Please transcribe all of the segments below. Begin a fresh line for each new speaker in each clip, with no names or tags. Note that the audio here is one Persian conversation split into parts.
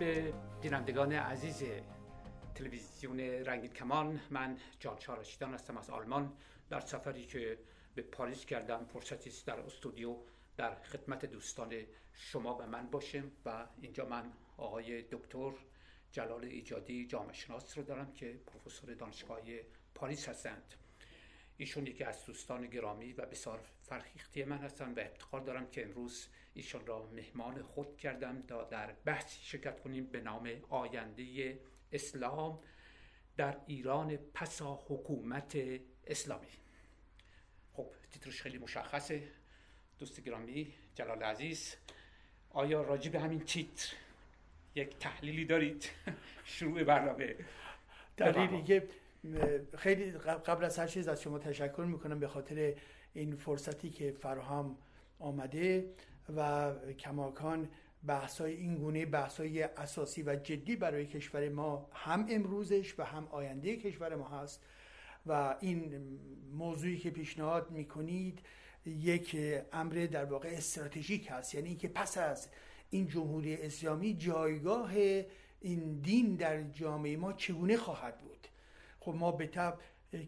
به بینندگان عزیز تلویزیون رنگین کمان من جان چارشیدان هستم از آلمان. در سفری که به پاریس کردم فرصتی است در استودیو در خدمت دوستان شما و من باشیم و اینجا من آقای دکتر جلال ایجادی جامعه شناس رو دارم که پروفسور دانشگاه پاریس هستند. ایشون یکی از دوستان گرامی و بسیار فرخیختی من هستند و افتخار دارم که امروز ایشون را مهمان خود کردم تا در بحثی شرکت کنیم به نام آینده اسلام در ایران پسا حکومت اسلامی. خب تیترش خیلی مشخصه. دوست گرامی جلال عزیز آیا راجع به همین تیتر یک تحلیلی دارید؟ شروع برنامه.
دلیلی که خیلی قبل از هر چیز از شما تشکر می‌کنم به خاطر این فرصتی که فراهم آمده. و کماکان بحثای این گونه بحثای اساسی و جدی برای کشور ما هم امروزش و هم آینده کشور ما هست. و این موضوعی که پیشنهاد می‌کنید یک امر در واقع استراتژیک هست. یعنی اینکه پس از این جمهوری اسلامی جایگاه این دین در جامعه ما چگونه خواهد بود؟ خب ما به طب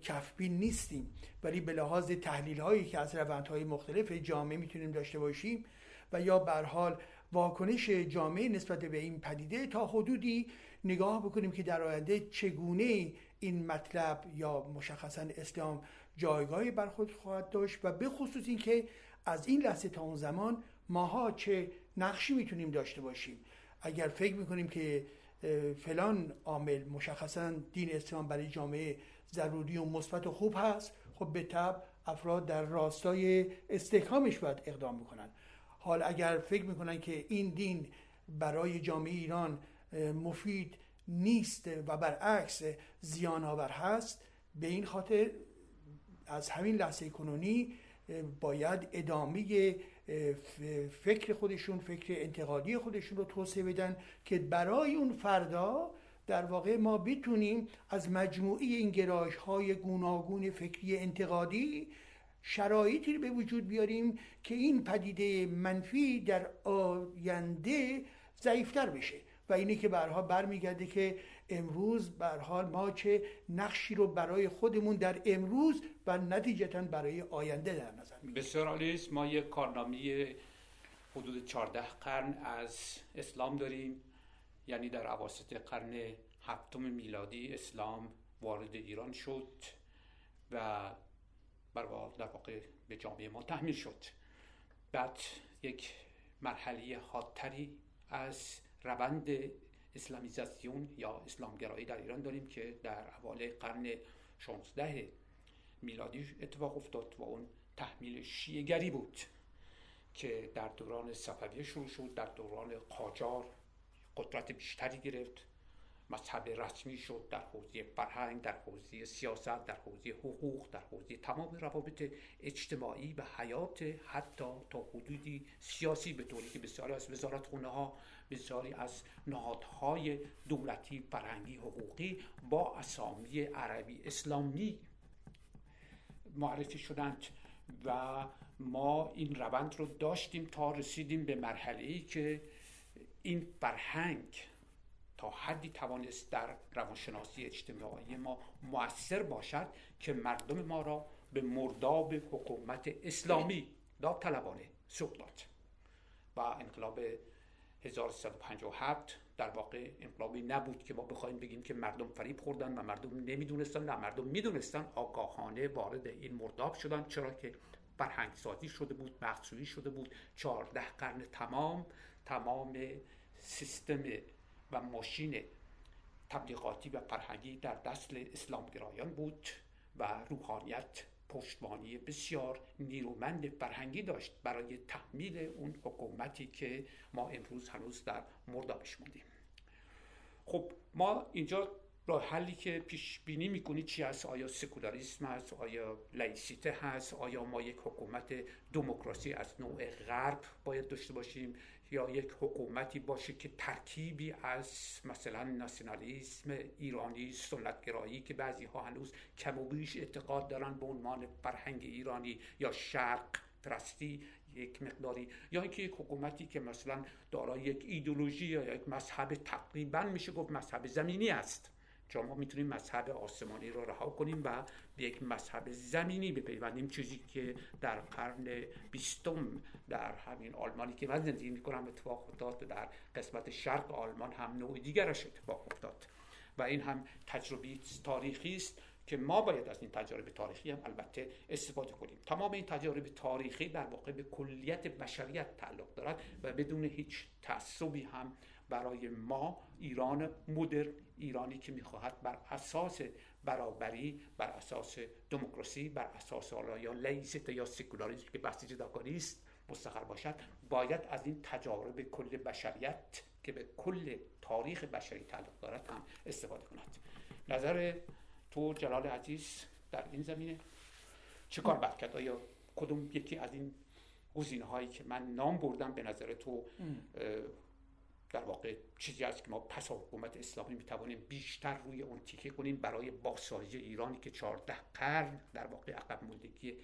کفبین نیستیم ولی به لحاظ تحلیل هایی که از روندهای مختلف جامعه می‌تونیم داشته باشیم و یا به حال واکنش جامعه نسبت به این پدیده تا حدودی نگاه بکنیم که در آینده چگونه این مطلب یا مشخصا اسلام جایگاهی بر خود خواهد داشت و به خصوص اینکه از این لحظه تا اون زمان ماها چه نقشی می‌تونیم داشته باشیم. اگر فکر می‌کنیم که فلان عامل مشخصا دین اسلام برای جامعه ضروری و مثبت و خوب هست خب به طب افراد در راستای استحکامش باید اقدام می‌کنن حال اگر فکر می‌کنن که این دین برای جامعه ایران مفید نیست و برعکس زیان آور هست به این خاطر از همین لحظه کنونی باید ادامه فکر خودشون فکر انتقادی خودشون رو توسعه بدن که برای اون فردا در واقع ما بتونیم از مجموعی این گرایش های گوناگون فکری انتقادی شرایطی به وجود بیاریم که این پدیده منفی در آینده ضعیفتر بشه. و اینه که برها برمیگرده که امروز بر حال ما چه نقشی رو برای خودمون در امروز و نتیجتا برای آینده در نظر می‌گیریم.
بسیار عالی. ما یک کارنامه حدود 14 قرن از اسلام داریم. یعنی در اواسط قرن هفتم میلادی اسلام وارد ایران شد و بر در واقع به جامعه ما تحمیل شد. بعد یک مرحله حادتری از روند اسلامیزاسیون یا اسلامگرایی در ایران داریم که در اوایل قرن 16 میلادی اتفاق افتاد و اون تحمیل شیعگری بود که در دوران صفویه شروع شد در دوران قاجار قدرت بیشتری گرفت. مذهب رسمی شد در حوزه فرهنگ در حوزه سیاست در حوزه حقوق در حوزه تمام روابط اجتماعی و حیات حتی تا حدودی سیاسی به طوری که بسیاری از وزارت خونه ها بسیاری از نهادهای دولتی فرهنگی حقوقی با اسامی عربی اسلامی معرفی شدند و ما این روند رو داشتیم تا رسیدیم به مرحله ای که این فرهنگ تا حدی توانست در روانشناسی اجتماعی ما موثر باشد که مردم ما را به مرداب حکومت اسلامی داوطلبانه سوق داد. و انقلاب 1357 در واقع انقلابی نبود که ما بخوایم بگیم که مردم فریب خوردن و مردم نمی‌دونستن نه مردم می‌دونستن آگاهانه وارد این مرداب شدن چرا که فرهنگ سازی شده بود مخصوصی شده بود چهارده قرن تمام تمام سیستم و ماشین تبلیغاتی و فرهنگی در دست اسلامگرایان بود و روحانیت پشتوانی بسیار نیرومند فرهنگی داشت برای تحمیل اون حکومتی که ما امروز هنوز در مردابش موندیم. خب ما اینجا راه حلی که پیش بینی می‌کنید چی هست؟ آیا سکولاریسم هست؟ آیا لایسیته هست؟ آیا ما یک حکومت دموکراسی از نوع غرب باید داشته باشیم؟ یا یک حکومتی باشه که ترکیبی از مثلا ناسیونالیسم ایرانی سنتگرایی که بعضی ها هنوز کم و بیش اعتقاد دارن به عنوان فرهنگ ایرانی یا شرق پرستی یک مقداری یا اینکه یک حکومتی که مثلا دارای یک ایدولوژی یا یک مذهب تقریبا میشه گفت مذهب زمینی است. چون ما می‌تونیم مذهب آسمانی رو رها کنیم و به یک مذهب زمینی بپیوندیم. چیزی که در قرن بیستم در همین آلمانی که من زندگی می‌کنم اتفاق افتاد. در قسمت شرق آلمان هم نوع دیگرش اتفاق افتاد. و این هم تجربی تاریخی است که ما باید از این تجارب تاریخی هم البته استفاده کنیم. تمام این تجارب تاریخی در واقع به کلیت بشریت تعلق دارد و بدون هیچ تعصبی هم برای ما ایران مدر ایرانی که می‌خواهد بر اساس برابری بر اساس دموکراسی بر اساس یا لیست یا سکولاریسم که بحث جداکاری است مستقر باشد باید از این تجارب کل بشریت که به کل تاریخ بشری تعلق دارد هم استفاده کند. نظر تو جلال عزیز در این زمینه؟ چه کار باید کرد؟ آیا کدوم یکی از این گزینه هایی که من نام بردم به نظر تو در واقع چیزی است که ما پس حکومت اسلامی می توانیم بیشتر روی اون تیکه کنیم برای بازسازی ایرانی که 14 قرن در واقع عقب موندگی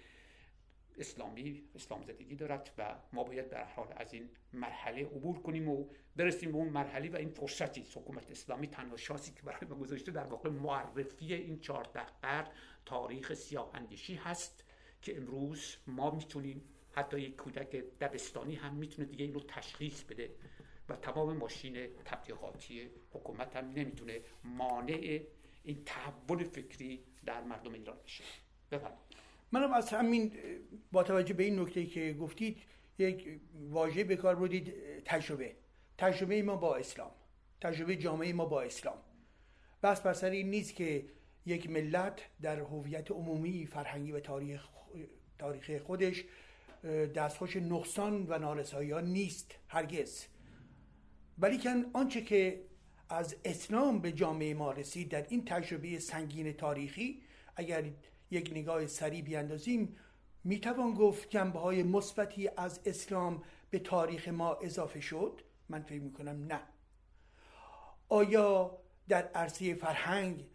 اسلامی اسلام زدگی دارد و ما باید در حال از این مرحله عبور کنیم و برسیم به اون مرحله و این فرصتی حکومت اسلامی تنها شاسی که برای ما گذاشته در واقع معرفی این 14 قرن تاریخ سیاه اندیشی هست که امروز ما می‌تونیم حتی یک کودک دبستانی هم می‌تونه دیگه این رو تشخیص بده. و تمام ماشین تبلیغاتی حکومت هم نمی‌تونه مانع این تحول فکری در مردم ایران بشه. بفرمایید.
منم از همین با توجه به این نکته که گفتید یک واژه به کار بردید تجربه. تجربه ما با اسلام. تجربه جامعه ما با اسلام. بس بر سر این نیست که یک ملت در هویت عمومی فرهنگی و تاریخ تاریخ خودش دستخوش نقصان و نارسایی نیست. هرگز. ولیکن آنچه که از اسلام به جامعه ما رسید در این تجربه سنگین تاریخی اگر یک نگاه سریع بیاندازیم می‌توان گفت جنبه های مثبتی از اسلام به تاریخ ما اضافه شد؟ من فکر می‌کنم نه. آیا در عرصه فرهنگ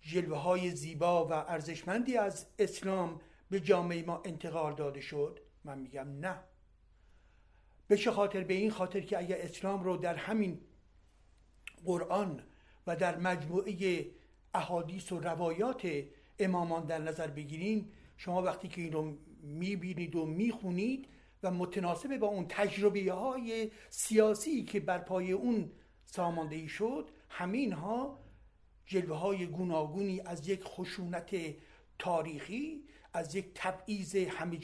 جلوه های زیبا و ارزشمندی از اسلام به جامعه ما انتقال داده شد؟ من میگم نه. به چه خاطر به این خاطر که اگر اسلام رو در همین قرآن و در مجموعه احادیث و روایات امامان در نظر بگیریم شما وقتی که این رو می‌بینید و می‌خونید و متناسب با اون تجربه های سیاسی که بر پای اون ساماندهی شد همین ها جلوه های گوناگونی از یک خشونت تاریخی از یک تبعیض همه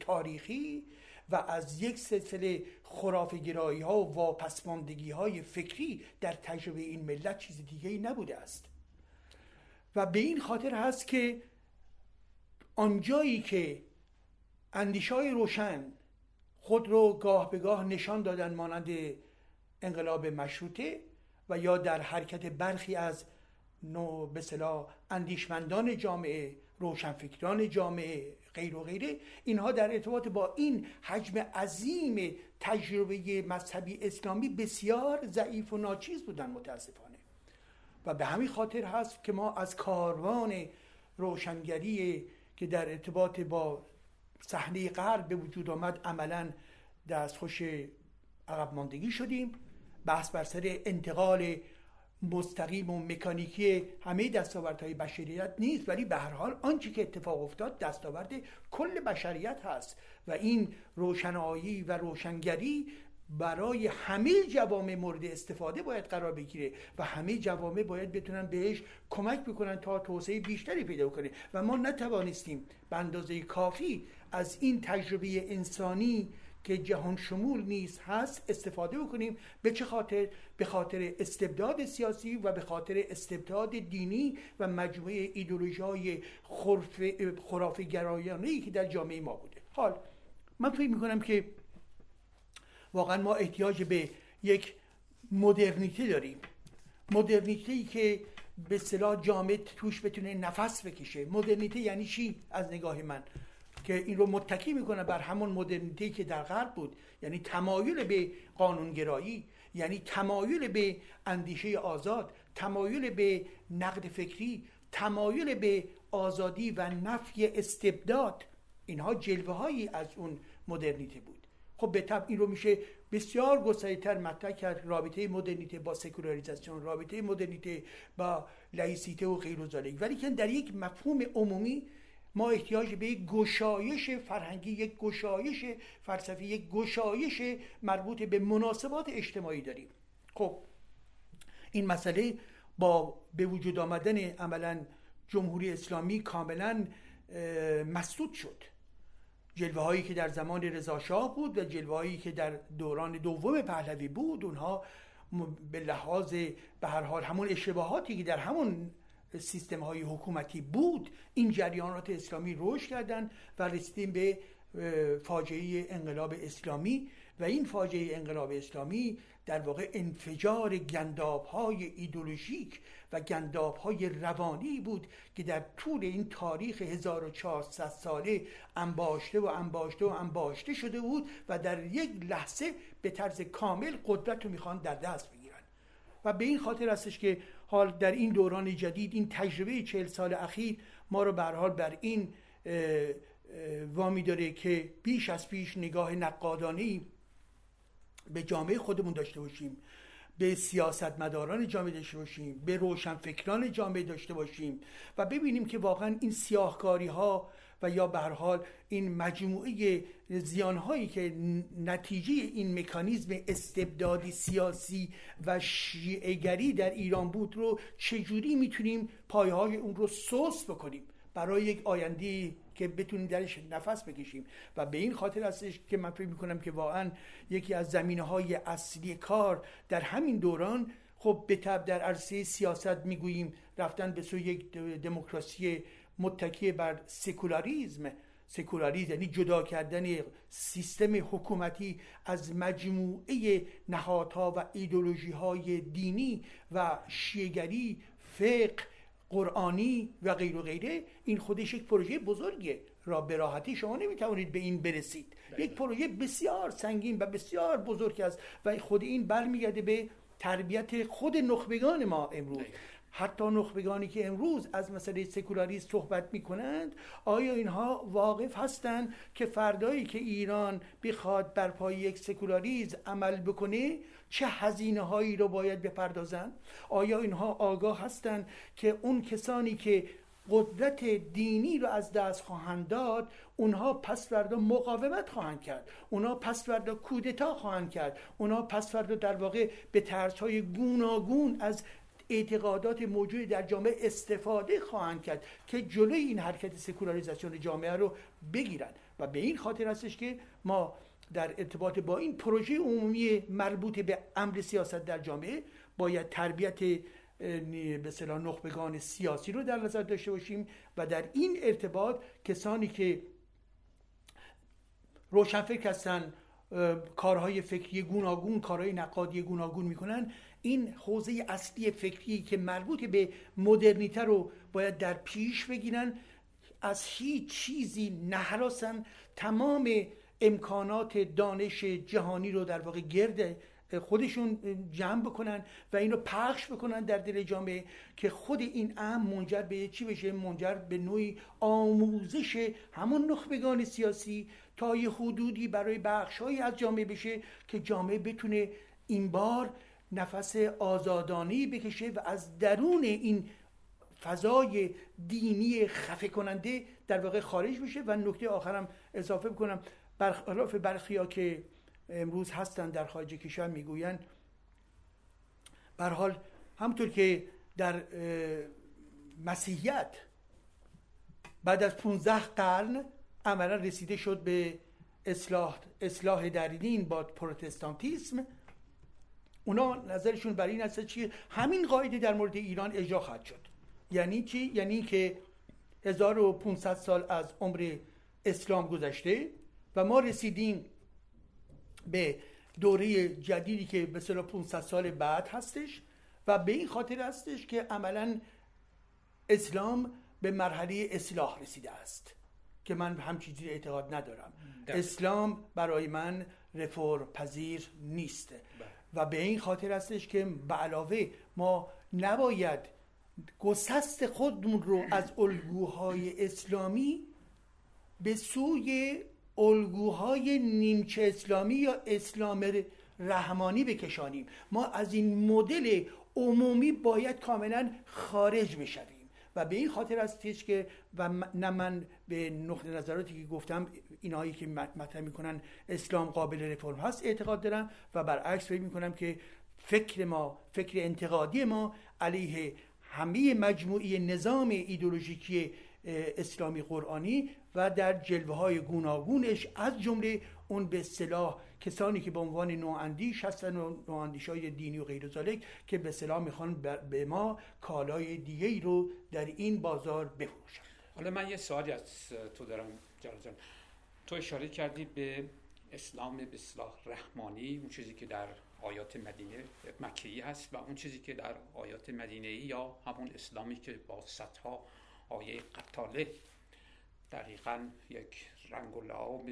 تاریخی و از یک سلسله خرافه گرایی ها و واپسماندگی های فکری در تجربه این ملت چیز دیگه نبوده است. و به این خاطر هست که آنجایی که اندیشای روشن خود رو گاه به گاه نشان دادن مانند انقلاب مشروطه و یا در حرکت برخی از نو به اندیشمندان جامعه روشنفکران جامعه غیر و غیره اینها در ارتباط با این حجم عظیم تجربه مذهبی اسلامی بسیار ضعیف و ناچیز بودن متاسفانه. و به همین خاطر هست که ما از کاروان روشنگری که در ارتباط با صحنه غرب به وجود آمد عملا دستخوش عقب ماندگی شدیم. بحث بر سر انتقال مستقیم و مکانیکی همه دستاوردهای بشریت نیست ولی به هر حال آنچه که اتفاق افتاد دستاورد کل بشریت هست و این روشنایی و روشنگری برای همه جوامع مورد استفاده باید قرار بگیره و همه جوامع باید بتونن بهش کمک بکنن تا توسعه بیشتری پیدا کنه. و ما نتوانستیم به اندازه کافی از این تجربه انسانی که جهان شمول نیست هست استفاده بکنیم. به چه خاطر؟ به خاطر استبداد سیاسی و به خاطر استبداد دینی و مجموعه ایدولوژی های خرافه گرایانه که در جامعه ما بوده. حال من فکر می‌کنم که واقعا ما احتیاج به یک مدرنیته داریم. مدرنیته ای که به صلاح جامعه توش بتونه نفس بکشه. مدرنیته یعنی چی؟ از نگاه من. که این رو متکی می‌کنه بر همون مدرنیته که در غرب بود. یعنی تمایل به قانونگرایی یعنی تمایل به اندیشه آزاد تمایل به نقد فکری تمایل به آزادی و نفی استبداد. اینها جلوه هایی از اون مدرنیته بود. خب به طب این رو میشه بسیار گستریتر مطرح کرد. رابطه مدرنیته با سکولاریزاسیون رابطه مدرنیته با لایسیته و غیر ولی که در یک مفهوم عمومی ما احتیاج به یک گشایش فرهنگی یک گشایش فلسفی یک گشایش مربوط به مناسبات اجتماعی داریم. خب این مسئله با به وجود آمدن عملا جمهوری اسلامی کاملا مسدود شد. جلوه هایی که در زمان رضاشاه بود و جلوه هایی که در دوران دوم پهلوی بود اونها به لحاظ به هر حال همون اشتباهاتی که در همون سیستم های حکومتی بود این جریانات اسلامی رشد کردن و رسیدیم به فاجعه انقلاب اسلامی و این فاجعه انقلاب اسلامی در واقع انفجار گنداب های ایدولوژیک و گنداب های روانی بود که در طول این تاریخ 1400 ساله انباشته و انباشته و انباشته شده بود و در یک لحظه به طرز کامل قدرت رو می‌خوان در دست بگیرن. و به این خاطر هستش که حال در این دوران جدید این تجربه چهل سال اخیر ما رو به حال بر این وامی داره که بیش از پیش نگاه نقادانی به جامعه خودمون داشته باشیم به سیاستمداران جامعه داشته باشیم به روشنفکران جامعه داشته باشیم و ببینیم که واقعا این سیاهکاری ها و یا به حال این مجموعه زیانهایی که نتیجه این مکانیزم استبدادی سیاسی و شیعگری در ایران بود رو چجوری می‌تونیم پایهای اون رو سوس بکنیم؟ برای یک آینده که بتونیم درش نفس بکشیم. و به این خاطر هستش که من فکر می‌کنم که واقعا یکی از زمینه های اصلی کار در همین دوران خب به تب در عرصه سیاست می‌گوییم رفتن به سوی یک دموکراسی متکی بر سکولاریزم. سکولاریزم یعنی جدا کردن سیستم حکومتی از مجموعه نهادها و ایدولوژی های دینی و شیگری فقه قرآنی و غیر و غیره. این خودش یک پروژه بزرگه. را به راحتی شما نمی‌توانید به این برسید. یک پروژه بسیار سنگین و بسیار بزرگ است و خود این برمیگرده به تربیت خود نخبگان ما امروز. حتی نخبگانی که امروز از مسئله سکولاریسم صحبت می کنند آیا اینها واقف هستند که فردایی که ایران بخواد بر پای یک سکولاریزم عمل بکنه چه هزینه هایی رو باید بپردازند؟ آیا اینها آگاه هستند که اون کسانی که قدرت دینی رو از دست خواهند داد اونها پس فردا مقاومت خواهند کرد اونها پس فردا کودتا خواهند کرد اونها پس فردا در واقع به طرز های گوناگون از اعتقادات موجود در جامعه استفاده خواهند کرد که جلوی این حرکت سکولاریزاسیون جامعه رو بگیرند. و به این خاطر هستش که ما در ارتباط با این پروژه عمومی مربوط به امر سیاست در جامعه باید تربیت به صلاح نخبگان سیاسی رو در نظر داشته باشیم و در این ارتباط کسانی که روشنفکر هستن کارهای فکری گوناگون کارهای نقادی گوناگون می‌کنن. این حوزه اصلی فکری که مربوط به مدرنیته رو باید در پیش بگیرن. از هیچ چیزی نهراسن. تمام امکانات دانش جهانی رو در واقع گرد خودشون جمع بکنن و اینو پخش بکنن در دل جامعه که خود این ام منجر به چی بشه؟ منجر به نوعی آموزش همون نخبگان سیاسی تا یه حدودی برای بخشهایی از جامعه بشه که جامعه بتونه این بار نفس آزادانی بکشه و از درون این فضای دینی خفه کننده در واقع خارج بشه. و نکته آخرم اضافه بکنم. برخلاف برخیا که امروز هستن در خارج کشور می‌گویند بر حال همطور که در مسیحیت بعد از 15 قرن عملا رسیده شد به اصلاح اصلاح در دین با پروتستانتیسم. اونا نظرشون برای این هست چیه؟ همین قاعده در مورد ایران اجرا خواهد شد. یعنی چی؟ یعنی که 1500 سال از عمر اسلام گذشته و ما رسیدیم به دوره جدیدی که به 500 سال بعد هستش و به این خاطر هستش که عملا اسلام به مرحله اصلاح رسیده است. که من هم چیزی اعتقاد ندارم. اسلام برای من رفور پذیر نیست. بله. و به این خاطر هستش که به علاوه ما نباید گسست خودمون رو از الگوهای اسلامی به سوی الگوهای نیمچه اسلامی یا اسلام رحمانی بکشانیم. ما از این مدل عمومی باید کاملا خارج بشویم. و به این خاطر است که و نه من به نقطه نظراتی که گفتم اینهایی که مطرح می‌کنن اسلام قابل رفرم هست اعتقاد دارم و برعکس فکر می‌کنم که فکر ما فکر انتقادی ما علیه همه مجموعی نظام ایدولوژیکی اسلامی قرآنی و در جلوه های گوناگونش از جمله اون به صلاح کسانی که به عنوان نواندیش هستن و نواندیش های دینی و غیر ذالک که به صلاح می‌خوان به ما کالای دیگه رو در این بازار بفروشن.
حالا من یه سوالی از تو دارم جان. تو اشاره کردی به اسلام به اصلاح رحمانی اون چیزی که در آیات مدینه مکیی هست و اون چیزی که در آیات مدینه یا همون اسلامی که با صدها آیه قطاله دقیقا یک رنگ و لعاب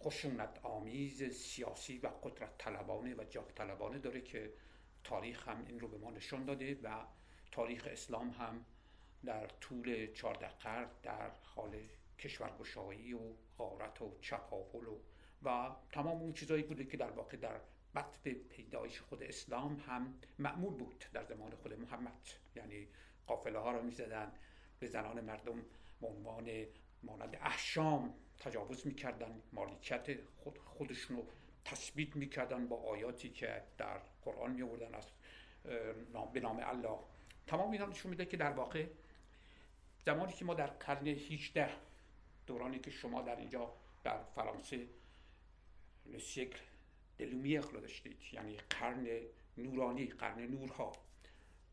خشونت آمیز سیاسی و قدرت طلبانه و جاه طلبانه داره که تاریخ هم این رو به ما نشان داده و تاریخ اسلام هم در طول چارده قرن در حال کشورگشایی و غارت و چپاول و و تمام اون چیزایی بوده که در واقع در به پیدایش خود اسلام هم معمول بود در زمان خود محمد. یعنی قافله ها را می زدن به زنان مردم به عنوان مانند احشام تجاوز می‌کردن مالکیت خود خودشون رو تثبیت می‌کردن با آیاتی که در قرآن می آوردن از به نام الله. تمام اینا نشون میده که در واقع زمانی که ما در قرن 18 دورانی که شما در اینجا در فرانسه سیکل دلومیخ رو داشتید یعنی قرن نورانی قرن نورها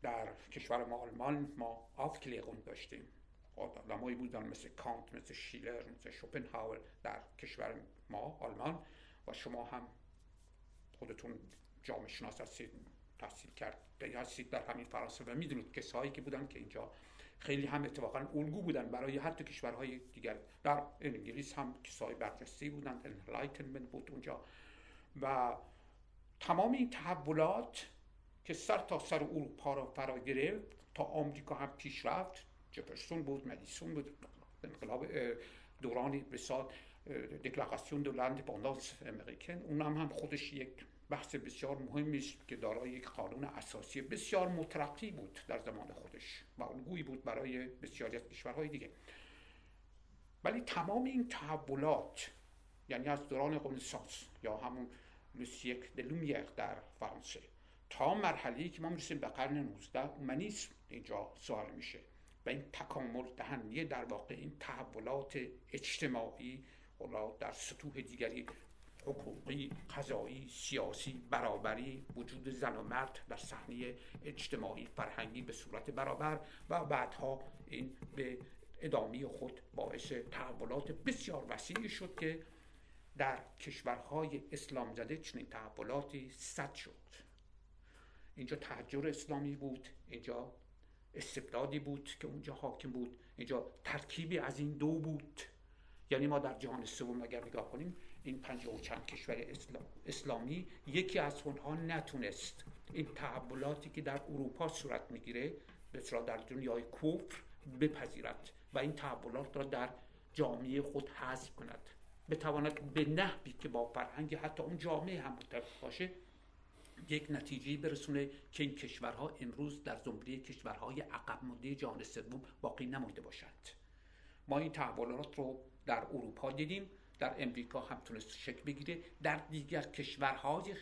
در کشور ما آلمان ما آفکلیغون داشتیم. آدمایی بودن مثل کانت مثل شیلر مثل شوپنهاور در کشور ما آلمان و شما هم خودتون جامعه شناس هستید تحصیل کرد هستید در همین فرانسه و می‌دونید کسایی که بودن که اینجا خیلی هم اتفاقا الگو بودن برای حتی کشورهای دیگر. در انگلیس هم کسای برجسته بودن Enlightenment بود اونجا. و تمام این تحولات که سر تا سر اروپا را فرا گرفت تا آمریکا هم پیش رفت جفرسون بود مدیسون بود انقلاب دوران بسیار دکلاراسیون دو لاندپاندانس امریکن. اون هم, هم خودش یک بحث بسیار مهمی است که دارای یک قانون اساسی بسیار مترقی بود در زمان خودش و الگویی بود برای بسیاری از کشورهای دیگه. ولی تمام این تحولات یعنی از دوران رنسانس یا همون لوسیک دلومیر در فرانسه تا مرحله که ما می‌رسیم به قرن 19 اومنیسم اینجا سوال میشه و این تکامل دهنیه در واقع این تحولات اجتماعی در سطوح دیگری حقوقی، قضایی، سیاسی، برابری، وجود زن و مرد در صحنه اجتماعی، فرهنگی به صورت برابر و بعدها این به ادامه خود باعث تحولات بسیار وسیعی شد که در کشورهای اسلام زده چنین تحولاتی صد شد. اینجا تحجر اسلامی بود اینجا استبدادی بود که اونجا حاکم بود اینجا ترکیبی از این دو بود. یعنی ما در جهان سوم اگر نگاه کنیم این پنج و چند کشور اسلام، اسلامی یکی از اونها نتونست این تحولاتی که در اروپا صورت می‌گیره بسیار در دنیای کفر بپذیرد و این تحولات را در جامعه خود حذف کند. بتواند به نحوی که با فرهنگ حتی اون جامعه هم متفق باشه یک نتیجه برسونه که این کشورها امروز در زمره کشورهای عقب مانده جهان سوم باقی نمانده باشند. ما این تحولات رو در اروپا دیدیم در امریکا هم تونست شکل بگیره در دیگر کشورهای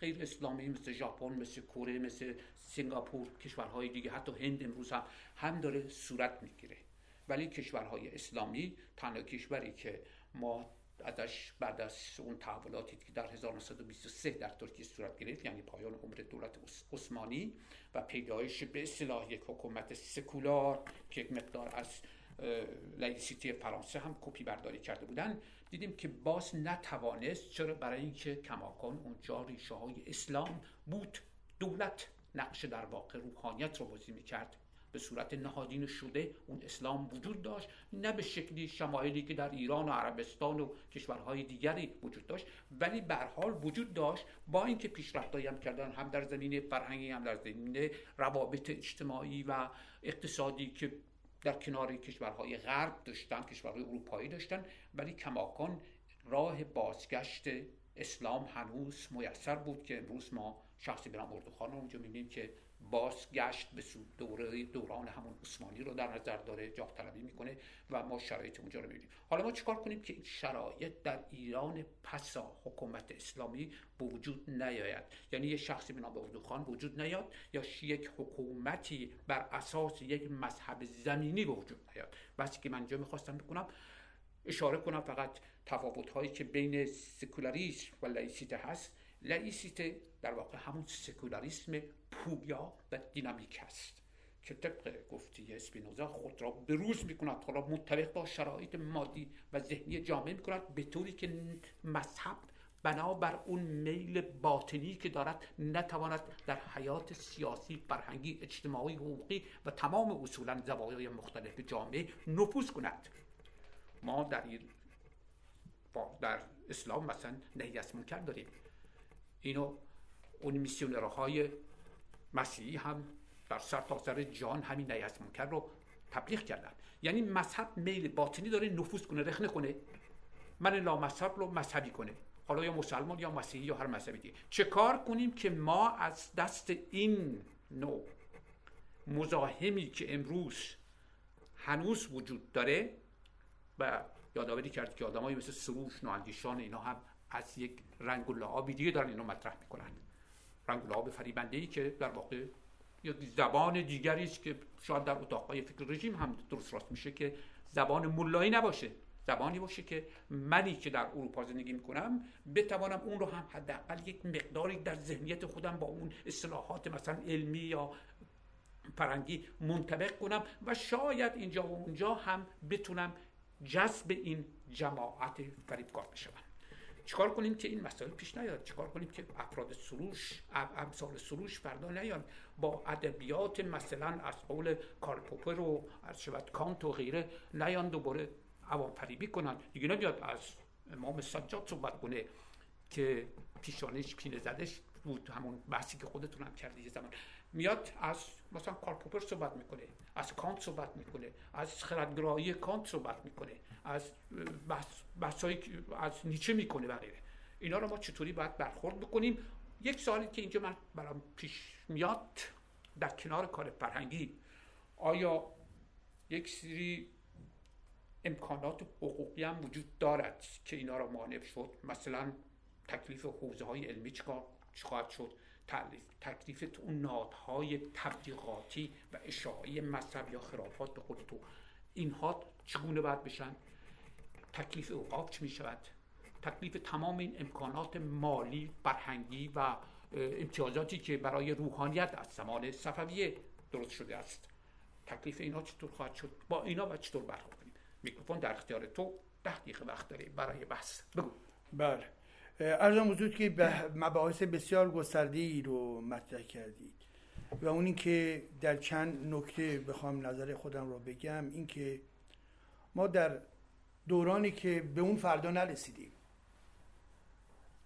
غیر اسلامی مثل ژاپن مثل کره مثل سنگاپور کشورهای دیگه حتی هند امروز هم هم داره صورت می‌گیره. ولی کشورهای اسلامی تنها کشوری که ما ازش بعد از اون تحولاتی که در 1923 در ترکیه صورت گرفت یعنی پایان عمر دولت عثمانی و پیدایش به اصطلاح یک حکومت سکولار که یک مقدار از laïcité فرانسه هم کپی برداری کرده بودن دیدیم که باز نتوانست چرا؟ برای اینکه کماکان اونجا ریشه های اسلام بود. دولت نقش در واقع روحانیت رو بازی می‌کرد. به صورت نهادین شده اون اسلام وجود داشت نه به شکلی شمایلی که در ایران و عربستان و کشورهای دیگری وجود داشت ولی به حال وجود داشت با اینکه پیشرفتایی هم کردن هم در زمینه فرهنگی هم در زمینه روابط اجتماعی و اقتصادی که در کنار کشورهای غرب داشتن کشورهای اروپایی داشتن ولی کماکان راه بازگشت اسلام هنوز میسر بود که امروز ما شخصی به نام اردوخان رو اونجا می‌بینیم که بازگشت به دوره دوران همون عثمانی رو در نظر داره جاه طلبی می‌کنه و ما شرایط اونجا رو می‌بینیم حالا ما چیکار کنیم که این شرایط در ایران پسا حکومت اسلامی به وجود نیاید؟ یعنی یه شخصی به نام اردوغان وجود نیاد یا یک حکومتی بر اساس یک مذهب معینی به وجود نیاد؟ بحثی که من اینجا می‌خواستم بکنم اشاره کنم فقط تفاوت هایی که بین سکولاریسم و لایسیته هست. لایسیته در واقع همون سکولاریسم پویا و دینامیک است که طبق گفتی اسپینوزا خود را بروز می کند خود را منطبق با شرایط مادی و ذهنی جامعه می کند به طوری که مذهب بنابر اون میل باطنی که دارد نتواند در حیات سیاسی فرهنگی اجتماعی حقوقی و تمام اصولا زوایای مختلف جامعه نفوذ کند. ما در در اسلام مثلا نهی از منکر داریم. اینو اون میسیونرهای مسیحی هم در سرتاسر سر جان همین از منکر رو تبلیغ کردن. یعنی مذهب میل باطنی داره نفوذ کنه رخنه کنه. من مذهب رو مذهبی کنه. حالا یا مسلمان یا مسیحی یا هر مذهبی دیگه. چه کار کنیم که ما از دست این نوع مزاحمی که امروز هنوز وجود داره و یادآوری کرد که آدمایی مثل سروش نواندیشان اینا هم از یک رنگ و لعابی دیگه دارن اینو مطرح می‌کنن. رنگ و لعاب فریبنده ای که در واقع یا زبان دیگری است که شاید در اتاقهای فکر رژیم هم درست راست میشه که زبان ملایی نباشه. زبانی باشه که منی که در اروپا زندگی می‌کنم بتوانم اون رو هم حداقل یک مقداری در ذهنیت خودم با اون اصطلاحات مثلا علمی یا فرنگی منطبق کنم و شاید اینجا و اونجا هم بتونم جذب این جماعت فریبکار بشوم. چیکار کنیم که این مسائل پیش نیاد؟ چیکار کنیم که افراد سروش امثال سروش فردا نیان؟ با ادبیات مثلا از قول کارل پوپر و از شود کانت و غیره نیان دوباره عوام فریبی کنن. دیگه نمیاد از امام سجاد صحبت کنه که پیشانش پینه زدش بود. همون بحثی که خودتون هم کردی زمان. میاد از مثلا کارپوپر صحبت می‌کنه از کانت صحبت می‌کنه از خردگرایی کانت صحبت می‌کنه. از بحث از نیچه می‌کنه و غیره اینا رو ما چطوری باید برخورد بکنیم؟ یک سوالی که اینجا من برام پیش میاد در کنار کار فرهنگی. آیا یک سری امکانات حقوقی هم وجود دارد که اینا را مانع شد؟ مثلا تکلیف حوزه های علمی چکار خواهد شد؟ تکلیف اون نادهای تبلیغاتی و اشاعه مذهب یا خرافات به خود تو اینها چگونه باید بشن؟ تکلیف اوقاف چی می شود تکلیف تمام این امکانات مالی فرهنگی و امتیازاتی که برای روحانیت از زمان صفویه درست شده است. تکلیف اینا چطور خواهد شد؟ با اینا و چطور برخورد کنیم؟ میکروفون در اختیار تو ده دقیقه وقت داری برای بحث. بگو.
بله. ارزم وجود که به مباحث بسیار گسترده ای رو مطرح کردید و اون اینکه در چند نکته بخوام نظر خودم رو بگم اینکه ما در دورانی که به اون فردا نرسیدیم.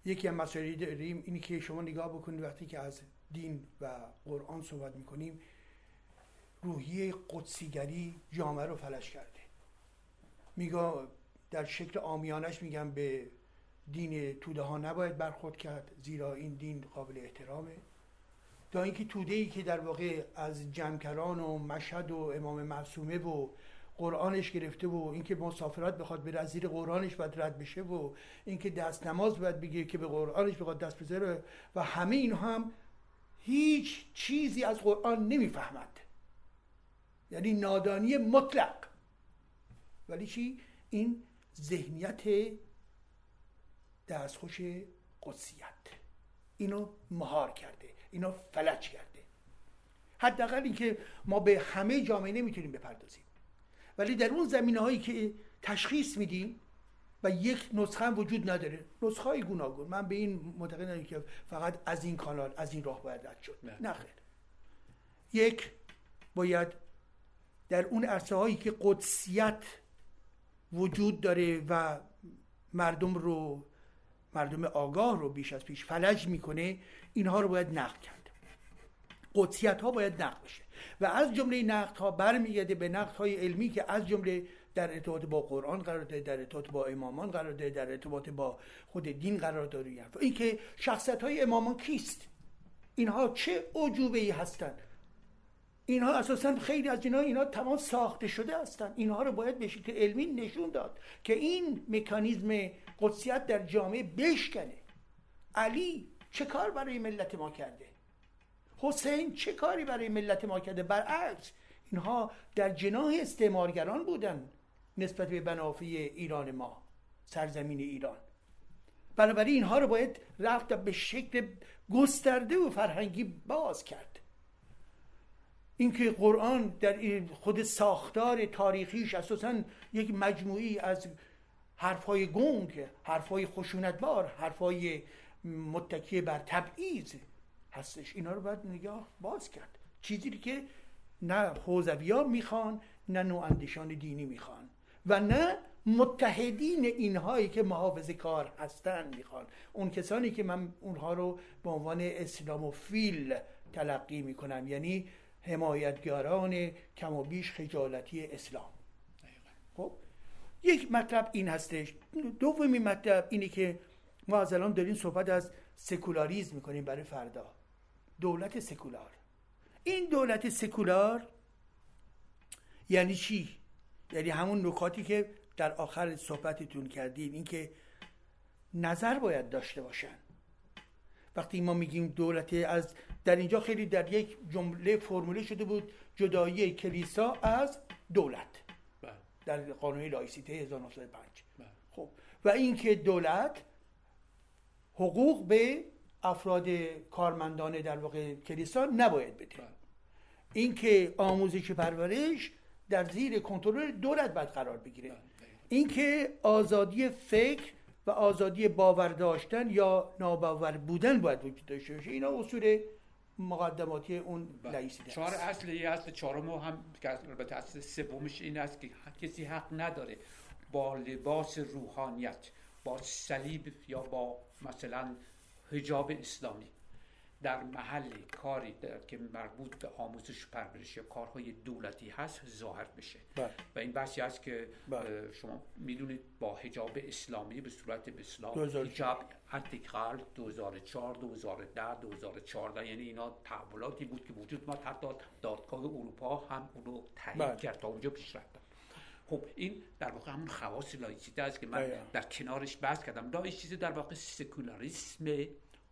یکی از مسائلی داریم اینی که شما نگاه بکنید وقتی که از دین و قرآن صحبت می‌کنیم روحیه قدسیگری جامعه رو فلش کرده. میگه در شکل آمیانش میگم به دین توده ها نباید برخورد کرد زیرا این دین قابل احترامه. تا اینکه توده ای که در واقع از جمکران و مشهد و امام معصومه و قرآنش گرفته و اینکه مسافرت بخواد به از زیر قرآنش باید رد بشه و اینکه دست نماز باید بگیره که به قرآنش بخواد دست بذاره و همه اینها هم هیچ چیزی از قرآن نمی‌فهمد یعنی نادانی مطلق. ولی چی؟ این ذهنیت دستخوش قدسیت. اینو مهار کرده. اینو فلج کرده. حداقل اینکه ما به همه جامعه نمی‌تونیم بپردازیم. ولی در اون زمینه هایی که تشخیص میدیم و یک نسخه هم وجود نداره. نسخه های گوناگون. من به این معتقدم که فقط از این کانال از این راه باید رد شد. نه. خیر. یک باید در اون عرصه هایی که قدسیت وجود داره و مردم رو مردم آگاه رو بیش از پیش فلج می‌کنه اینها رو باید نقد کرد. قدسیت ها باید نقد بشه. و از جمله نقد ها برمیگرده به نقد های علمی که از جمله در ارتباط با قرآن قرار داره در ارتباط با امامان قرار داره در ارتباط با خود دین قرار داره اینکه شخصیت های امامان کیست؟ اینها چه عجوبه ای هستند اینها اساسا خیلی از اینها اینها تمام ساخته شده هستند اینها رو باید به شکل علمی نشون داد که این مکانیزم قدسیت در جامعه بشکنه. علی چه کار برای ملت ما کرده؟ حسین چه کاری برای ملت ما کرده؟ برعکس اینها در جناح استعمارگران بودن نسبت به بنافی ایران ما سرزمین ایران. بنابراین اینها رو باید رفت به شکل گسترده و فرهنگی باز کرد. اینکه قرآن در خود ساختار تاریخیش اساسا یک مجموعی از حرفهای گنگ حرفهای خشونتبار حرفهای متکی بر تبعیض هستش. اینا رو باید نگاه باز کرد. چیزی که نه حوزوی می‌خوان نه نواندیشان دینی می‌خوان. و نه متحدین اینهایی که محافظ کار هستن می‌خوان. اون کسانی که من اونها رو به عنوان اسلاموفیل تلقی می‌کنم. یعنی حمایتگاران کم و بیش خجالتی اسلام. خب؟ یک مطلب این هستش. دومی مطلب اینه که ما از الان داریم صحبت از سکولاریزم می‌کنیم برای فردا. دولت سکولار. این دولت سکولار یعنی چی؟ یعنی همون نکاتی که در آخر صحبتتون کردیم اینکه نظر باید داشته باشن. وقتی ما میگیم دولت از در اینجا خیلی در یک جمله فرموله شده بود جدایی کلیسا از دولت. بله. در قانون لایسیته 1905 بله. خب. و اینکه دولت حقوق به افراد کارمندان در واقع کلیسا نباید بده بله. اینکه آموزش پرورش در زیر کنترل دولت باید قرار بگیره. اینکه آزادی فکر و آزادی باور داشتن یا ناباور بودن باید وجود داشته باشه. اینا اصول مقدماتی اون لایسیته
چهار اصل یه اصل چهارم هم که البته اصل سومش این است که کسی حق نداره با لباس روحانیت با صلیب یا با مثلا حجاب اسلامی در محل کاری که مربوط به آموزش پرورش یا کارهای دولتی هست ظاهر بشه بله. و این بحثی هست که بله. شما می‌دونید با حجاب اسلامی به صورت به اسلام حجاب انتقال 2004 2010 2014 یعنی اینا تحولاتی بود که وجود ما حتی دادگاه اروپا هم اونو تایید بله. کرد تا اونجا پیش رفتن خب این در واقع همون خواص لایسیته است که من در کنارش بحث کردم. چیزی در واقع سکولاریسم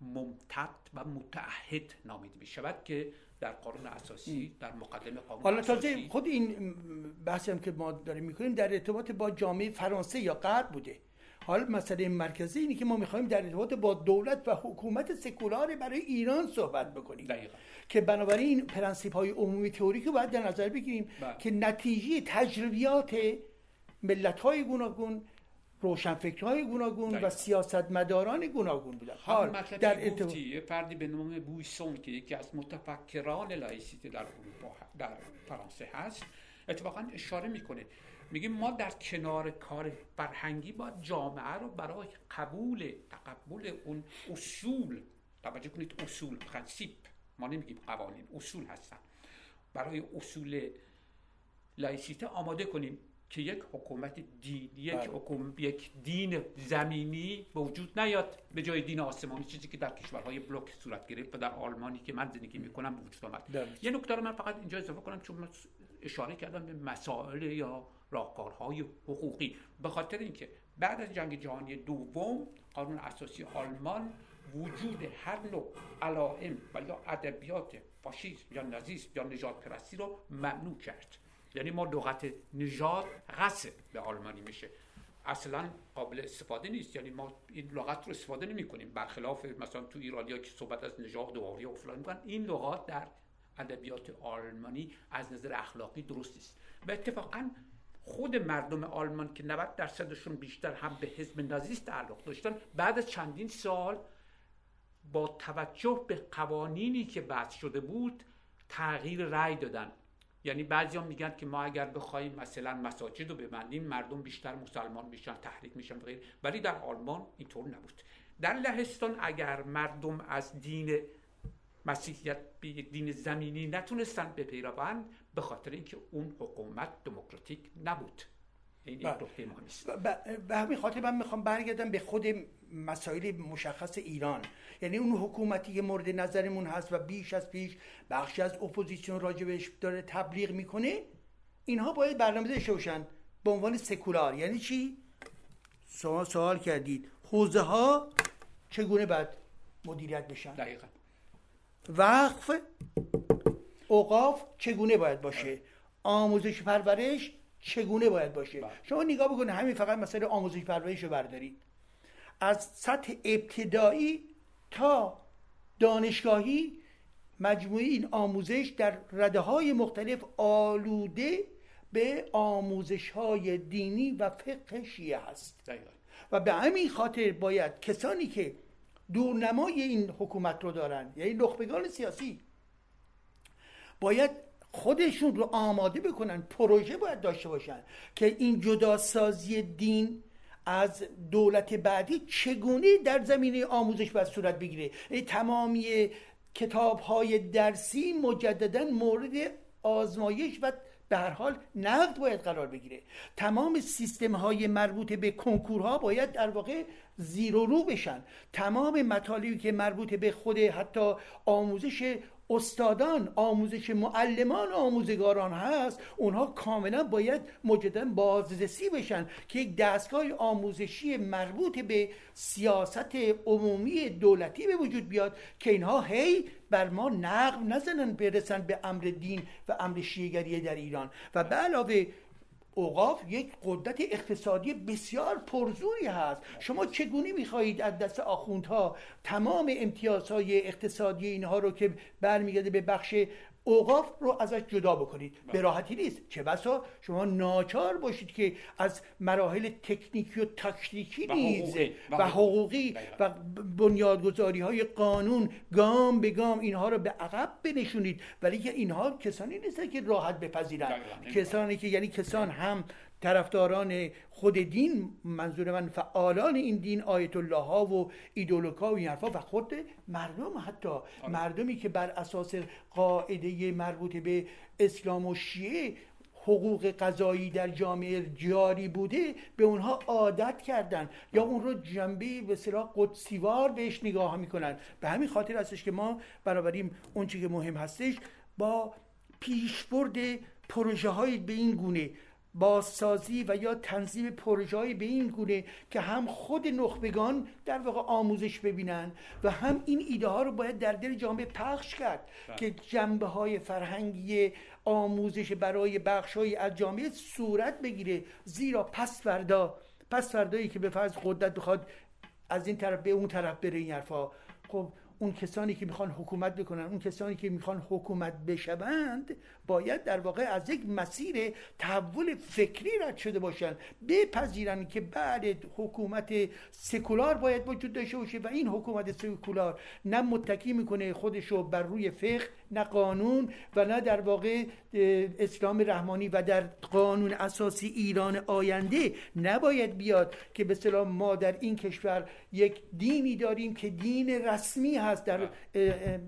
ممتد و متعهد نامیده می شود که در قانون اساسی در مقدمه قانون
حالا تازه خود این بحثی هم که ما داریم می‌کنیم در ارتباط با جامعه فرانسه یا غرب بوده. حالا مسئله مرکزی اینه که ما می‌خوایم در ارتباط با دولت و حکومت سکولار برای ایران صحبت بکنیم
دقیقا.
که بنابراین پرنسیپ های عمومی تئوری رو باید در نظر بگیریم بله. که نتیجه تجربیات ملت های گوناگون روشنفکرهای گوناگون و سیاستمداران گوناگون بودن
حال در ارتباط فردی به نام بویسون که یکی از متفکران لایسیته در اروپا در فرانسه هست اتفاقا اشاره می‌کنه میگیم ما در کنار کار فرهنگی با جامعه رو برای قبول تقبل اون اصول توجه کنید اصول پرنسیپ ما نمیگیم قوانین اصول هستن. برای اصول لایسیته آماده کنیم که یک حکومت دین یک بله. حکومت یک دین زمینی به وجود نیاد. به جای دین آسمانی چیزی که در کشورهای بلوک صورت گرفت و در آلمانی که من زندگی می‌کنم به وجود آمد. یه نکته رو من فقط اینجا اضافه کنم چون من اشاره کردم به مسائل یا راهکارهای حقوقی. به خاطر اینکه بعد از جنگ جهانی دوم قانون اساسی آلمان وجود هر نوع علائم و یا ادبیات فاشیسم یا نازیسم یا نجات پرستی رو ممنوع کرد. یعنی ما لغت نژاد غصب به آلمانی میشه. اصلا قابل استفاده نیست. یعنی ما این لغت رو استفاده نمی کنیم. برخلاف مثلا تو ایرانیا که صحبت از نژاد و و فلان می‌کنن این لغات در ادبیات آلمانی از نظر اخلاقی درست است و اتفاقا خود مردم آلمان که 90 درصدشون بیشتر هم به حزب نازیست تعلق داشتن بعد از چندین سال با توجه به قوانینی که بحث شده بود تغییر رأی دادن. یعنی بعضی هم میگن که ما اگر بخوایم مثلا مساجد رو ببندیم مردم بیشتر مسلمان میشن تحریک میشن ولی در آلمان اینطور نبود. در لهستان اگر مردم از دین مسیحیت به دین زمینی نتونستن بپیروند به خاطر اینکه اون حکومت دموکراتیک نبود. این نکته مهمی است.
به همین خاطر من می‌خوام برگردم به خود مسائل مشخص ایران. یعنی اون حکومتی که مورد نظرمون هست و بیش از پیش بخشی از اپوزیسیون راجبش داره تبلیغ می‌کنه اینها باید برنامه داشته باشن به عنوان سکولار. یعنی چی؟ سوال سوال کردید. حوزه ها چگونه باید مدیریت بشن؟
دقیقا.
وقف اوقاف چگونه باید باشه؟ آموزش پرورش چگونه باید باشه؟ بله. شما نگاه بکنید همین فقط مسئله آموزش پرورش رو بردارید. از سطح ابتدایی تا دانشگاهی مجموعه این آموزش در رده های مختلف آلوده به آموزش های دینی و فقه شیعه هست. و به همین خاطر باید کسانی که دورنمای این حکومت رو دارن. یعنی نخبگان سیاسی. باید خودشون رو آماده بکنن. پروژه باید داشته باشن که این جداسازی دین از دولت بعدی چگونه در زمینه آموزش باید صورت بگیره. تمامی کتاب های درسی مجددا مورد آزمایش و به هر حال نقد باید قرار بگیره. تمام سیستم های مربوط به کنکورها باید در واقع زیر و رو بشن. تمام مطالبی که مربوط به خود حتی آموزش استادان آموزش معلمان آموزگاران هست اونها کاملا باید مجددا بازرسی بشن که یک دستگاه آموزشی مربوط به سیاست عمومی دولتی به وجود بیاد که اینها هی بر ما نقل نزنن برسن به امر دین و امر شیعگری در ایران. و به علاوه اوقاف یک قدرت اقتصادی بسیار پرزوری هست. شما چگونه می‌خواهید از دست آخوندها تمام امتیازهای اقتصادی اینها رو که برمیگرده به بخش اوقاف رو ازش جدا بکنید. به راحتی نیست. چه بسا؟ شما ناچار باشید که از مراحل تکنیکی و تاکتیکی نیز و حقوقی. و بنیادگذاری های قانون گام به گام اینها رو به عقب بنشونید. ولی که اینها کسانی نیستن که راحت بپذیرن. کسانی که یعنی کسان هم طرفداران خود دین منظور من فعالان این دین آیت الله ها و ایدولوکا و این حرفا و خود مردم حتی. آره. مردمی که بر اساس قاعده مربوط به اسلام و شیعه حقوق قضایی در جامعه جاری بوده به اونها عادت کردن. یا اون رو جنبه به صلاح قدسیوار بهش نگاه می‌کنن. به همین خاطر هستش که ما برابریم اون که مهم هستش با پیشبرد پروژه های به این گونه. بازسازی و یا تنظیم پروژه‌ای به این گونه که هم خود نخبگان در واقع آموزش ببینن و هم این ایده ها رو باید در دل جامعه پخش کرد بله. که جنبه های فرهنگی آموزش برای بخش از جامعه صورت بگیره زیرا پس فردا پس فردایی که به فرض قدرت بخواد از این طرف به اون طرف بره این حرفا خب اون کسانی که می‌خوان حکومت بکنن اون کسانی که می‌خوان حکومت بشوند باید در واقع از یک مسیر تحول فکری رد شده باشن. بپذیرن که بعد حکومت سکولار باید وجود داشته باشه و این حکومت سکولار نه متکی می‌کنه خودش رو بر روی فقه نه قانون و نه در واقع اسلام رحمانی و در قانون اساسی ایران آینده نباید بیاد که به سلام ما در این کشور یک دینی داریم که دین رسمی هست در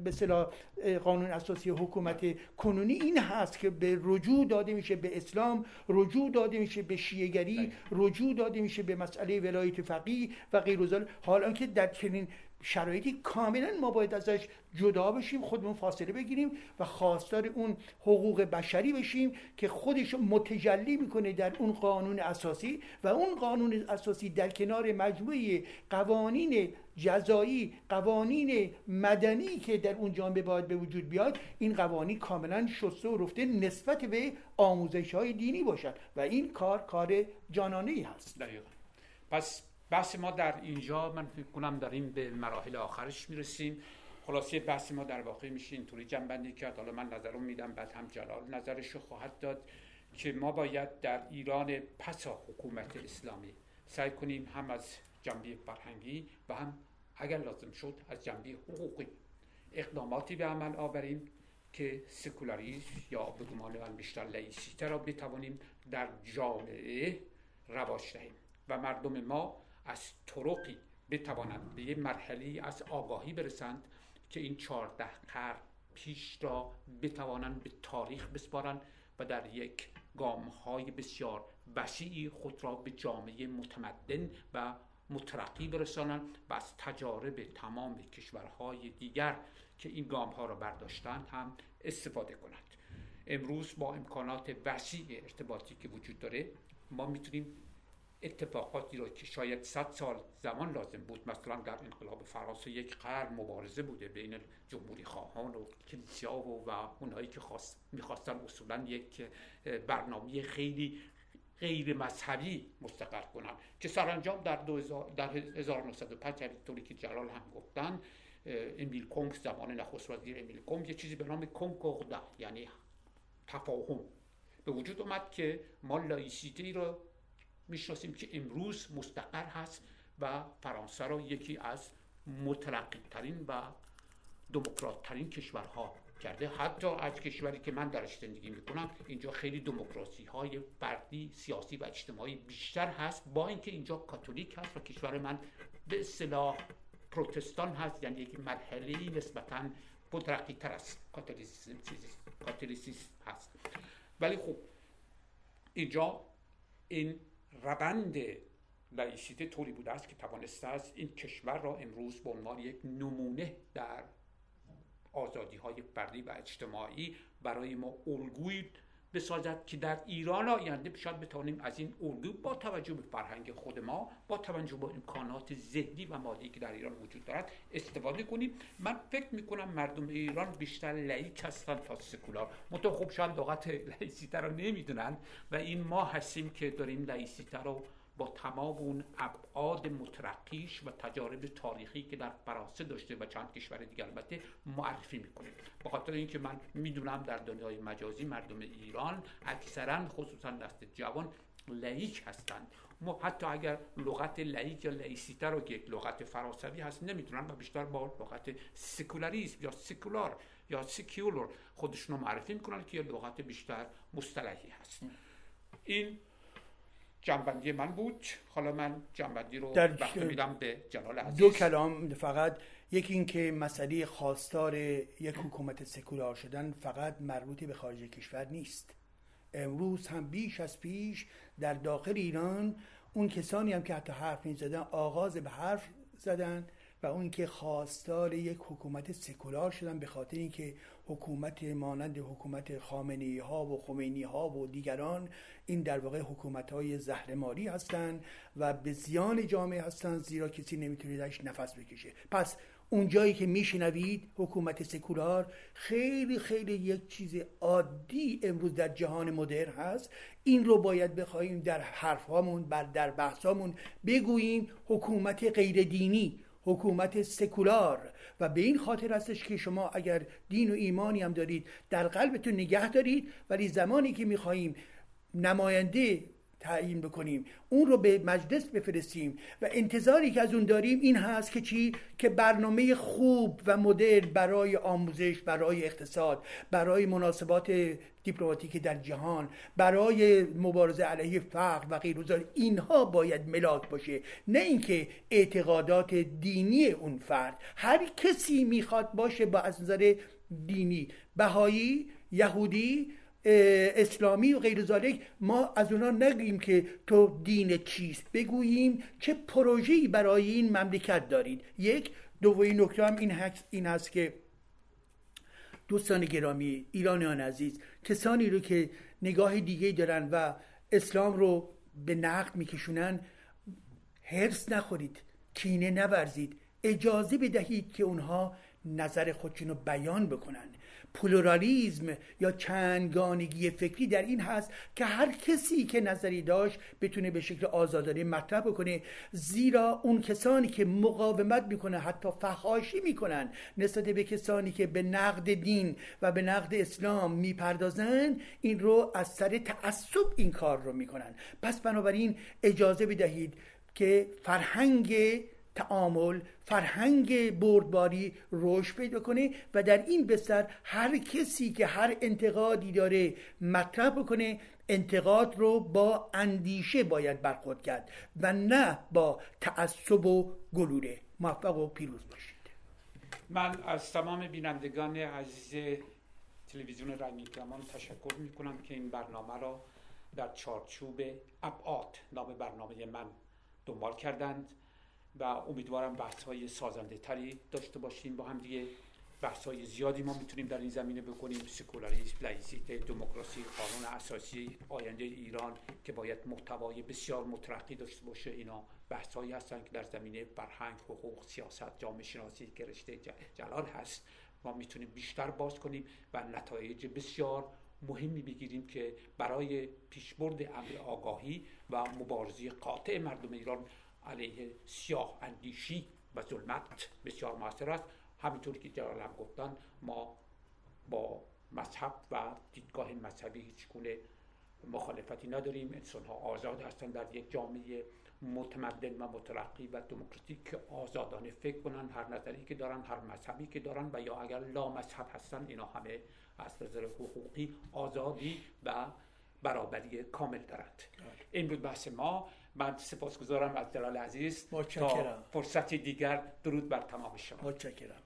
به قانون اساسی حکومت کنونی این هست که به رجوع داده میشه به اسلام رجوع داده میشه به شیعگری رجوع داده میشه به مسئله ولایت فقیه و غیر حالا که در چنین شرایطی کاملا ما باید ازش جدا بشیم خودمون فاصله بگیریم و خواستار اون حقوق بشری بشیم که خودش متجلی می‌کنه در اون قانون اساسی و اون قانون اساسی در کنار مجموعه قوانین جزایی قوانین مدنی که در اون جامعه باید به وجود بیاد این قوانین کاملا شسته و رفته نسبت به آموزش های دینی باشد و این کار کار جانانه ای هست
دقیقا. پس بحث ما در اینجا من فکر کنم داریم به مراحل آخرش می‌رسیم. خلاصه بحث ما در واقع میشه اینطوری جنبندی کرد. حالا من نظرم میدم بعد هم جلال نظرش رو خواهد داد که ما باید در ایران پسا حکومت اسلامی سعی کنیم هم از جنبه فرهنگی و هم اگر لازم شد از جنبه حقوقی اقداماتی به عمل آوریم که سکولاریسم یا به گمان من بیشتر لایسیته را بتوانیم در جامعه رواج دهیم. و مردم ما از طرقی بتوانند به یه مرحله از آگاهی برسند که این چهارده قرن پیش را بتوانند به تاریخ بسپارند و در یک گام های بسیار وسیعی خود را به جامعه متمدن و مترقی برسانند و از تجارب تمام کشورهای دیگر که این گام ها را برداشتند هم استفاده کنند. امروز با امکانات وسیع ارتباطی که وجود داره ما می‌تونیم اتفاقاتی را که شاید صد سال زمان لازم بود مثلا در انقلاب فرانسه یک قرن مبارزه بوده بین جمهوری خواهان و کلیسیا و, و اونایی که خواست می‌خواستن اصولا یک برنامه خیلی غیر مذهبی مستقر کنن. که سرانجام در, در 1905 یعنی طوری که جلال هم گفتن امیل کنگ زمان نخست وزیر امیل کنگ یه چیزی به نام کنکوردا یعنی تفاهم. به وجود اومد که ما لایسیته رو می‌شناسیم که امروز مستقر هست و فرانسه را یکی از مترقی ترین و دموکرات ترین کشورها کرده. حتی از کشوری که من درش زندگی می‌کنم اینجا خیلی دموکراسی های فردی سیاسی و اجتماعی بیشتر هست. با اینکه اینجا کاتولیک هست و کشور من به اصطلاح پروتستان هست یعنی یک مرحله نسبتا مترقی تر از کاتولیسیسم هست. ولی خب اینجا این روند لایسیته طوری بوده است که توانسته است این کشور را امروز به عنوان یک نمونه در آزادی های فردی و اجتماعی برای ما الگویی بسازد که در ایران آینده شاید بتوانیم از این الگو با توجه به فرهنگ خود ما با توجه به امکانات ذهنی و مادی که در ایران وجود دارد استفاده کنیم. من فکر می‌کنم مردم ایران بیشتر لعیک هستند تا سکولار. منتها خوب شاید لغت لعیسیته رو نمی‌دونن و این ما هستیم که داریم لعیسیته رو با تمام اون ابعاد مترقیش و تجارب تاریخی که در فرانسه داشته و چند کشور دیگر. البته معرفی می‌کنه به خاطر اینکه من می‌دونم در دنیای مجازی مردم ایران اکثرا خصوصا دست جوان لعیک هستند. ما حتی اگر لغت لعیک یا لعیسیته رو که یک لغت فرانسوی هست نمی‌دونن و بیشتر با لغت سکولاریسم یا سکولار یا سکیولور خودشون رو معرفی می‌کنن که یه لغت بیشتر مصطلحی هست. این جنبندی من بود. حالا من جنبندی رو در وقت میدم به جلال عزیز.
دو کلام فقط. یکی اینکه مسئله خواستار یک حکومت سکولار شدن فقط مربوط به خارج کشور نیست. امروز هم بیش از پیش در داخل ایران اون کسانی هم که حتی حرف می زدن آغاز به حرف زدن. و اون که خواستار یک حکومت سکولار شدن به خاطر اینکه حکومت مانند حکومت خامنی ها و خمینی ها و دیگران این در واقع حکومت های زهرماری هستند و به زیان جامعه هستند زیرا کسی نمی‌تونه درش نفس بکشه. پس اون جایی که میشنوید حکومت سکولار خیلی خیلی یک چیز عادی امروز در جهان مدرن هست. این رو باید بخواهیم در حرفهامون بر در بحثامون بگوییم حکومت غیر دینی حکومت سکولار. و به این خاطر هستش که شما اگر دین و ایمانی هم دارید در قلبتون نگه دارید ولی زمانی که می‌خواهیم نماینده تعیین بکنیم. اون رو به مجلس بفرستیم و انتظاری که از اون داریم این هست که چی؟ که برنامه خوب و مدل برای آموزش برای اقتصاد برای مناسبات دیپلماتیک در جهان برای مبارزه علیه فقر و غیر اینها باید ملاک باشه. نه اینکه اعتقادات دینی اون فرد. هر کسی می‌خواد باشه با از نظر دینی. بهایی یهودی اسلامی و غیر ذالک ما از اونا نگیم که تو دین چیست. بگوییم چه پروژه‌ای برای این مملکت دارید. یک دومین نکته هم این هست, این هست که دوستان گرامی ایرانیان عزیز کسانی رو که نگاه دیگه دارن و اسلام رو به نقد میکشونن حرس نخورید کینه نورزید. اجازه بدهید که اونها نظر خودشون رو بیان بکنن. پلورالیزم یا چندگانگی فکری در این هست که هر کسی که نظری داشت بتونه به شکل آزادانه مطرح بکنه زیرا اون کسانی که مقاومت می‌کنن حتی فحاشی می‌کنن نسبت به کسانی که به نقد دین و به نقد اسلام می‌پردازن این رو از سر تعصب این کار رو می‌کنن. پس بنابراین اجازه بدهید که فرهنگ تعامل فرهنگ بردباری رشد پیدا کنه و در این بستر هر کسی که هر انتقادی داره مطرح بکنه انتقاد رو با اندیشه باید برخورد کرد و نه با تعصب و گلوله. موفق و پیروز باشید.
من از تمام بینندگان عزیز تلویزیون رنگین کمان تشکر می کنم که این برنامه را در چارچوب ابعاد نام برنامه من دنبال کردند. و امیدوارم بحث های سازنده تری داشته باشیم. با هم دیگه بحث های زیادی ما می‌تونیم در این زمینه بکنیم. سکولاریسم لایسیته دموکراسی قانون اساسی آینده ایران که باید محتوای بسیار مترقی داشته باشه. اینا بحث هایی هستن که در زمینه فرهنگ حقوق سیاست جامعه شناسی که رشته جلال هست. ما می‌تونیم بیشتر باز کنیم و نتایج بسیار مهمی بگیریم که برای پیشبرد امر آگاهی و مبارزه قاطع مردم ایران علیه سیاه اندیشی و ظلمت بسیار موثر است. همینطور که جلال هم گفتن ما با مذهب و دیدگاه مذهبی هیچ گونه مخالفتی نداریم. انسان ها آزاد هستند در یک جامعه متمدن و مترقی و دموکراتیک که آزادانه فکر کنن هر نظری که دارن هر مذهبی که دارن و یا اگر لا مذهب هستن اینا همه از نظر حقوقی آزادی و برابری کامل دارند. این بود بحث ما. من سپاسگزارم از دلال عزیز.
متشکرم.
فرصتی دیگر درود بر تمام شما.
متشکرم.